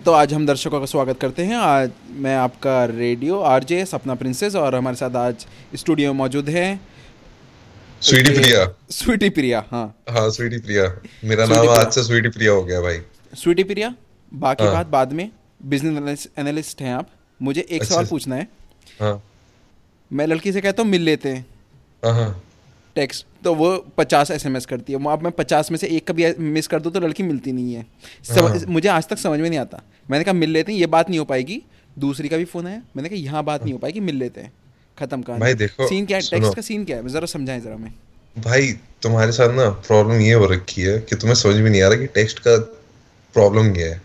तो आज हम दर्शकों का स्वागत करते हैं। आज मैं आपका रेडियो आरजे सपना प्रिंसेस और हमारे साथ आज स्टूडियो में मौजूद है। स्वीटी प्रिया। स्वीटी प्रिया हाँ। हाँ स्वीटी प्रिया। मेरा नाम आज से स्वीटी प्रिया हो गया भाई। स्वीटी प्रिया बाकी हाँ। बात बाद में। बिज़नेस एनालिस्ट हैं आप। मुझे एक अच्छा। सवाल पूछना है। हाँ। मैं लड़की से कहता हूँ मिल लेते हैं। हाँ हाँ। टेक्स्ट तो वो पचास एस एम एस करती है। अब मैं पचास में से एक कभी मिस कर दूँ तो लड़की मिलती नहीं है। सम, हाँ। मुझे आज तक समझ में नहीं आता। मैंने कहा मिल लेते हैं ये बात नहीं हो पाएगी। दूसरी का भी फ़ोन आया। मैंने कहा यहाँ बात नहीं हो पाएगी मिल लेते हैं। खत्म कहानी। भाई देखो, सीन क्या है। टेक्स्ट का सीन क्या है? ज़रा समझाएँ ज़रा मैं भाई तुम्हारे साथ ना प्रॉब्लम ये हो रखी है कि तुम्हें समझ में नहीं आ रहा कि टेक्स्ट का प्रॉब्लम क्या है।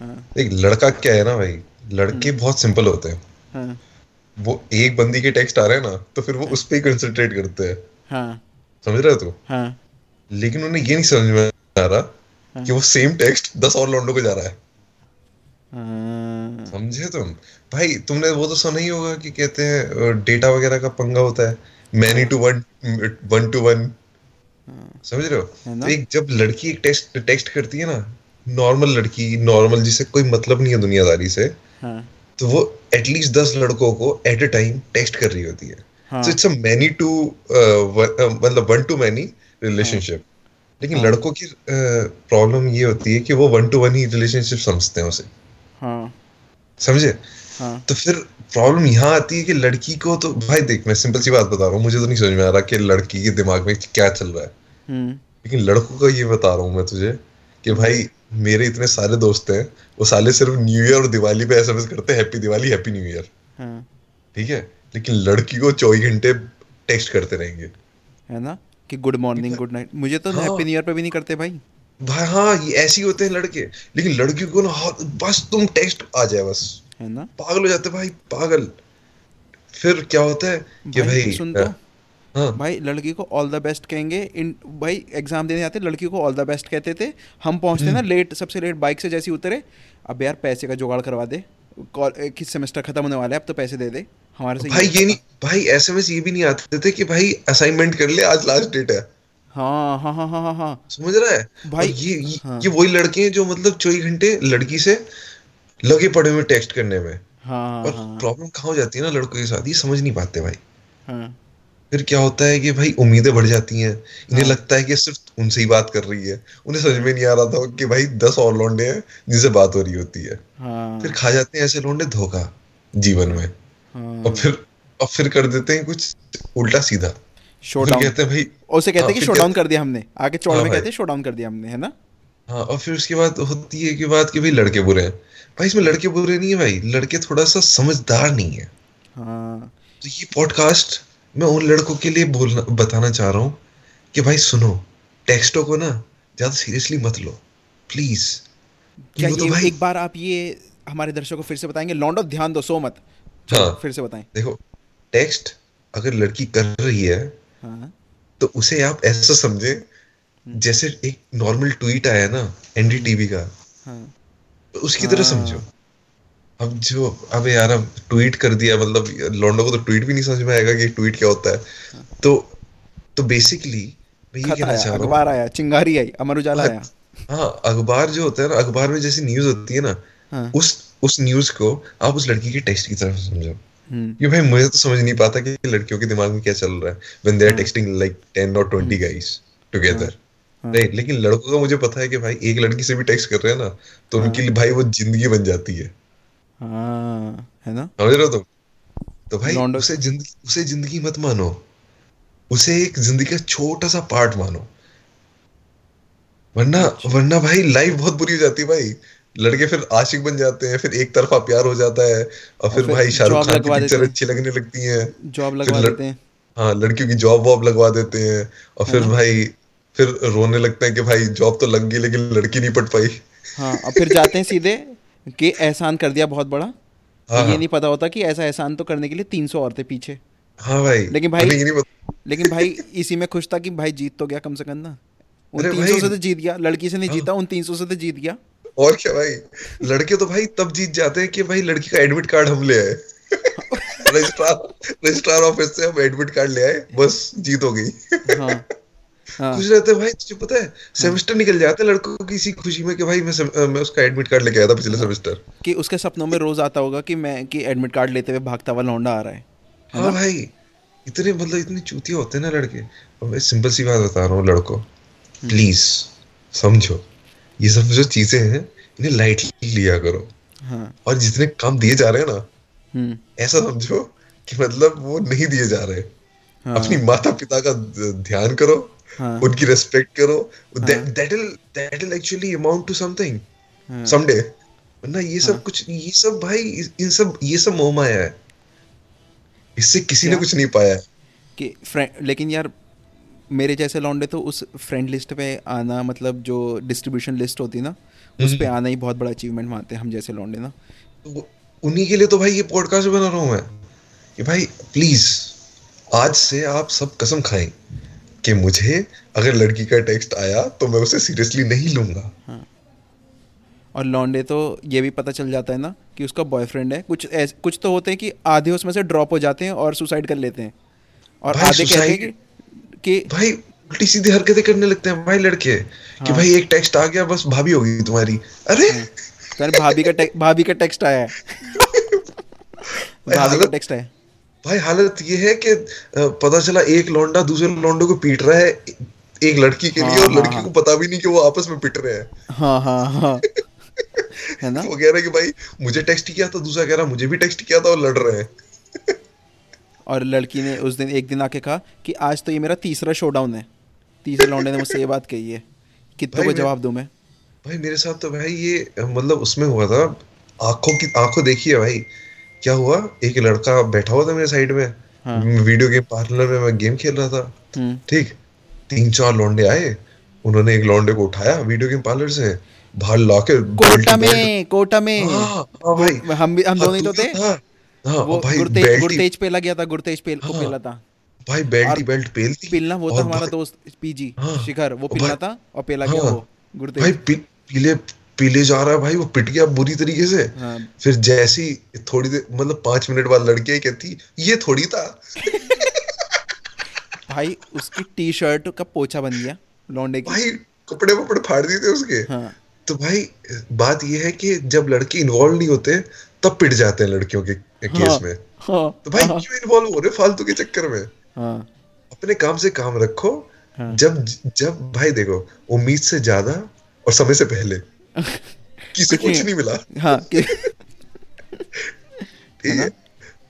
हाँ। एक लड़का क्या है ना भाई? लड़के बहुत सिंपल होते हैं। हाँ। वो एक बंदी के टेक्स्ट आ रहे हैं ना तो फिर वो उस पर ही कंसंट्रेट करते हैं। हाँ। समझ रहे हो तू हाँ। लेकिन उन्हें ये नहीं समझ में आ रहा कि वो सेम टेक्स्ट दस और लौंडों को जा रहा है। हाँ। समझे तुम? भाई तुमने वो तो सुना ही होगा कि कहते हैं डेटा वगैरह का पंगा होता है। Many to one one to one समझ रहे हाँ। हो तो एक जब लड़की एक टेक्स्ट टेक्स्ट करती है ना नॉर्मल लड़की नॉर्मल जिसे कोई मतलब नहीं है दुनियादारी से हाँ। तो वो एटलीस्ट दस लड़कों को एट अ टाइम टेक्स्ट कर रही होती है। हाँ। So it's a many to मतलब वन टू मैनी रिलेशनशिप लेकिन हाँ। लड़कों की प्रॉब्लम ये होती है कि वो वन टू वन ही रिलेशनशिप समझते हैं उसे। हाँ। समझे? हाँ। तो फिर प्रॉब्लम यहाँ आती है कि लड़की को तो भाई देख मैं सिंपल सी बात बता रहा हूँ मुझे तो नहीं समझ में आ रहा कि लड़की के दिमाग में क्या चल रहा है। हम्म। लेकिन लड़कों का ये बता रहा हूँ मैं तुझे कि भाई मेरे इतने सारे दोस्त हैं वो साले सिर्फ़ न्यू ईयर और दिवाली पे एसएमएस करते हैं happy Diwali happy new year ठीक है? लेकिन लड़की को चौबीस घंटे टेक्स्ट करते रहेंगे। है ना? कि गुड मॉर्निंग गुड नाइट मुझे तो हाँ। हैप्पी न्यू ईयर पे भी नहीं करते भाई। भाई हाँ ये ऐसे ही होते हैं लड़के। लेकिन लड़कियों को ना हाँ, बस तुम टेक्स्ट आ जाए बस। है ना? पागल हो जाते भाई पागल। फिर क्या होता है कि भाई, भाई सुन तो। हाँ। भाई लड़की को ऑल द बेस्ट कहेंगे। इन भाई एग्ज़ाम देने आते लड़की को ऑल द बेस्ट कहते थे। हम पहुँचते हम्म। ना लेट सबसे लेट बाइक से जैसे उतरे। अब यार पैसे का जुगाड़ करवा दे। किस सेमेस्टर खत्म होने वाला है अब तो पैसे दे दे। हमारे से भाई ये नहीं भाई एसएमएस ये भी नहीं आते थे कि भाई असाइनमेंट कर ले आज लास्ट डेट है। हाँ हाँ हाँ हाँ हाँ हाँ। समझ रहा है? भाई, ये ये, हाँ। ये वही लड़के हैं जो मतलब चौबीस घंटे लड़की से लगे पड़े हुए टेक्स्ट करने में। हाँ और हाँ। प्रॉब्लम कहाँ हो जाती है ना लड़कों के साथ? ये समझ नहीं पाते भाई। हाँ। फिर क्या होता है कि भाई उम्मीदें बढ़ जाती हैं। इन्हें हाँ। लगता है कि सिर्फ़ उनसे ही बात कर रही है। उन्हें समझ में नहीं आ रहा था कि भाई दस और लौंडे हैं जिनसे बात हो रही होती है। हाँ। फिर खा जाते हैं ऐसे लौंडे धोखा जीवन में। हाँ और फिर और फिर कर देते हैं कुछ उल्टा सीधा। शो फिर डाउन कहते हैं भाई उसे कहते हाँ, हैं कि फिर शो डाउन कहते- कर दिया हमने। आगे चौड़ हाँ में कहते हैं शो डाउन कर दिया हमने है ना? हाँ और फिर उसके बाद होती है कि बात कि भाई लड़के बुरे हैं। भाई इसमें लड़के बुरे नहीं है भाई लड़के थोड़ा सा समझदार नहीं है। हाँ। तो ये पॉडकास्ट मैं उन लड़कों के लिए बोलना बताना चाह रहा हूँ कि भाई सुनो टेक्स्टों को ना ज़्यादा सीरियसली मत लो प्लीज़ क्या तो भाई एक बार आप ये हमारे दर्शकों को फिर से बताएँगे लॉन्डो ध्यान दो सो मत। हाँ। फिर से बताएँ। देखो टेक्स्ट अगर लड़की कर रही है हाँ। तो उसे आप ऐसा समझे जैसे एक नॉर्मल ट्वीट आया ना एनडीटीवी का हाँ। तो उसकी तरह हाँ। समझो। अब जो अबे यार अब ट्वीट कर दिया मतलब लॉन्डो को तो ट्वीट भी नहीं समझ में आएगा कि ट्वीट क्या होता है। तो तो बेसिकली मैं ये कहना चाह रहा हूँ। अखबार आया चिंगारी आई अमर उजाला आया। हाँ अखबार जो होता है ना अखबार में जैसी न्यूज़ होती है ना हाँ। उस उस न्यूज़ को आप उस लड़की के टेक्स्ट की तरफ़ समझो। हम्म, ये भाई मुझे तो समझ नहीं पाता कि लड़कियों के दिमाग में क्या चल रहा है when they are. Texting like 10 और 20 गाइस टुगेदर। राइट लेकिन लड़कों का मुझे पता है कि भाई एक लड़की से भी टेक्स्ट कर रहे हैं ना तो हाँ। उनके लिए भाई वो ज़िंदगी बन जाती है। हाँ है ना? समझ रहे हो तुम? तो भाई उसे ज़िंदगी उसे ज़िंदगी मत मानो। उसे एक ज़िंदगी का छोटा सा पार्ट मानो। वरना अच्छा। वरना भाई लाइफ बहुत बुरी हो जाती है भाई। लड़के फिर आशिक बन जाते हैं फिर एक तरफा प्यार हो जाता है और फिर फिर भाई शाहरुख खान की पिक्चर अच्छी लगने लगती हैं। जॉब लगवा देते हैं। हाँ लड़कियों की जॉब वॉब लगवा देते हैं और फिर है। भाई फिर रोने लगते हैं कि भाई जॉब तो लग गई लेकिन लड़की नहीं पट पाई। हाँ और फिर जाते हैं सीधे कि एहसान कर दिया बहुत बड़ा। हाँ ये हाँ। नहीं पता होता कि ऐसा एहसान तो करने के लिए तीन सौ औरतें पीछे। हाँ भाई लेकिन भाई- नहीं लेकिन भाई इसी में खुश था कि भाई जीत तो गया कम से कम ना। उन तीन सौ से तो जीत गया लड़की से नहीं हाँ। जीता उन तीन सौ से तो जीत गया। और क्या भाई? लड़के तो भाई तब जीत जाते हैं कि भाई लड़की का एडमिट कार्ड हम ले आए। रजिस्ट्रार रजिस्ट्रार ऑफ़िस से हम एडमिट कार्ड ले आए बस जीत हो गई। हाँ हाँ। खुश रहते भाई तुझे पता है सेमेस्टर निकल जाते लड़कों की इसी खुशी में कि भाई मैं मैं उसका एडमिट कार्ड लेके आया था पिछले हाँ. सेमेस्टर कि उसके सपनों में रोज आता होगा कि मैं कि एडमिट कार्ड लेते हुए भागता हुआ लौंडा आ रहा है। हाँ ना? भाई इतने मतलब इतनी चूतिया होते हैं ना लड़के। मैं सिंपल सी बात बता रहा हूँ लड़को। प्लीज़ समझो। ये सब जो चीज़ें हैं इन्हें लाइटली लिया करो। हाँ। और जितने काम दिए जा रहे हैं ना हम्म। ऐसा समझो कि मतलब वो नहीं दिए जा रहे। हाँ। अपनी माता पिता का ध्यान करो हाँ। उनकी रेस्पेक्ट करो। That will that will actually amount to something हाँ। समडे वरना ये सब कुछ ये सब भाई इन सब ये सब मोह माया है। इससे किसी ने कुछ नहीं पाया। है कि फ्रेंड लेकिन यार मेरे जैसे लौंडे तो उस फ्रेंड लिस्ट पे आना मतलब जो डिस्ट्रीब्यूशन लिस्ट होती ना उस पे आना ही बहुत बड़ा अचीवमेंट मानते हैं हम जैसे लौंडे ना। तो उन्हीं के लिए तो भाई ये पॉडकास्ट बना रहा हूँ मैं। कि भाई प्लीज़ आज से आप सब कसम खाएँ कि मुझे अगर लड़की का टेक्स्ट आया तो मैं उसे सीरियसली नहीं लूँगा। हाँ। और लौंडे तो ये भी पता चल जाता है ना कि उसका बॉयफ्रेंड है। कुछ ऐस, कुछ तो होते हैं कि आधे उसमें से ड्रॉप हो जाते हैं और सुसाइड कर लेते हैं। और आधे कहते हैं कि, कि भाई उल्टी सीधी हरकतें करने लगते हैं भाई लड़के कि हाँ। भाई एक टेक्स्ट आ गया बस भाभी होगी तुम्हारी। अरे! कहते भाभी का भाभी का टेक्स्ट आया। है भाभी का टेक्स्ट आया। है भाई हालत ये है कि पता चला एक लौंडा दूसरे लौंडे को पीट रहा है एक लड़की के लिए हाँ, और हाँ, लड़की हाँ। को पता भी नहीं कि वो आपस में पिट रहे हैं। हाँ हाँ हाँ। है ना? वो कह रहा है कि भाई मुझे टेक्स्ट किया था दूसरा कह रहा मुझे भी टेक्स्ट किया था और लड़ रहे हैं। और लड़की ने उस दिन एक दिन आके कहा कि आज तो ये मेरा तीसरा शोडाउन है। तीसरे लौंडे ने मुझसे ये बात कही है कितनों को जवाब दूँ मैं? भाई मेरे साथ तो भाई ये मतलब उसमें हुआ था आँखों की आँखों देखी है भाई क्या हुआ? एक लड़का बैठा हुआ था मेरे साइड में हाँ। वीडियो गेम पार्लर में मैं गेम खेल रहा था। हम्म। ठीक तीन चार लौंडे आए उन्होंने एक लौंडे को उठाया वीडियो गेम पार्लर से बाहर लाके कोटा में कोटा में। हाँ हाँ भाई। हम हम दोनों ही तो थे। हाँ वो भाई गुरतेज गुरतेज पेला गया था गुरतेज पेल को हाँ। पेला था भाई बेल्ट ही बेल्ट पेल थी पिलना वो था हमारा दोस्त पीजी हाँ। शिखर वो पिलना था और पेला गया। वो भाई गुरतेज पी, पीले पीले जा रहा है भाई वो पिट गया बुरी तरीके से हाँ फिर जैसी थोड़ी देर मतलब पाँच मिनट बाद लड़की आई कहती ये थोड़ी था भाई उसकी टी शर्ट का पोछा बन गया लौंडे की भाई कपड़े वपड़े फाड़ दिए थे उसके हाँ तो भाई बात ये है कि जब लड़के इन्वॉल्व नहीं होते तब पिट जाते हैं लड़कियों के केस हाँ, में। हाँ तो भाई हाँ, क्यों इन्वॉल्व हो रहे फालतू के चक्कर में? हाँ। अपने काम से काम रखो। हाँ। जब जब भाई देखो उम्मीद से ज़्यादा और समय से पहले। किसी कुछ नहीं मिला। हाँ ठीक है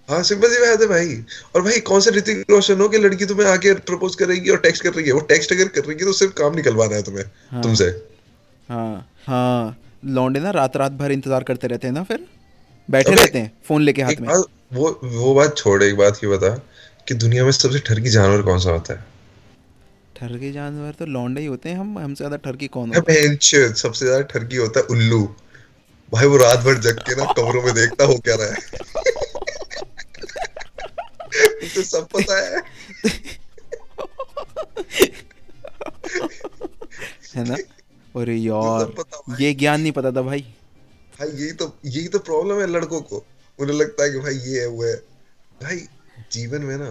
हाँ। सिंपल सी बात है भाई। और भाई कौन सा ऋतिक रोशन हो कि लड़की तुम्हें आके प्रपोज करेगी और टेक्स्ट कर रही है? वो टेक्स्ट अगर कर रही है तो सिर्फ़ काम निकलवाना है तुम्हें हाँ। तुमसे। हाँ हाँ। लौंडे ना रात रात भर इंतज़ार करते रहते हैं ना फिर? बैठे रहते हैं फ़ोन लेके हाथ में। वो वो बात छोड़ एक बात ये बता कि दुनिया में सबसे ठरकी जानवर कौन सा होता है? ठरकी जानवर तो लौंडे ही होते हैं हम हमसे ज़्यादा ठरकी कौन होता है? सबसे ज़्यादा ठरकी होता है उल्लू। भाई वो रात भर जग के ना कमरों में देखता हो क्या रहा है? उसे सब पता है। है ना? अरे यार ये ज्ञान नहीं पता था भाई। भाई यही तो यही तो प्रॉब्लम है लड़कों को। उन्हें लगता है कि भाई ये है वो है। भाई जीवन में ना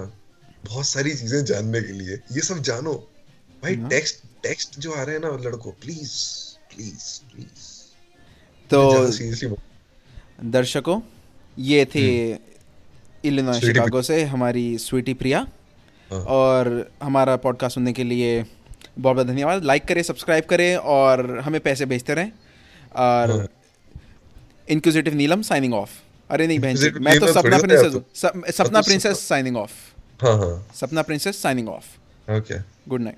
बहुत सारी चीज़ें जानने के लिए। ये सब जानो। भाई हाँ। टेक्स्ट टेक्स्ट जो आ रहे हैं ना लड़कों प्लीज़ प्लीज़ प्लीज़ तो दर्शकों ये थे इलिनॉय शिकागो से हमारी स्वीटी प्रिया। हाँ। और हमारा पॉडकास्ट सुनने के लिए बहुत बहुत धन्यवाद। लाइक करें सब्सक्राइब करें और हमें पैसे भेजते रहें। और इंक्विजिटिव नीलम साइनिंग ऑफ़ अरे नहीं बहन जी, मैं तो सपना प्रिंसेस अब सपना तो प्रिंसेस साइनिंग ऑफ़ हाँ हाँ। Sapna princess signing off okay good night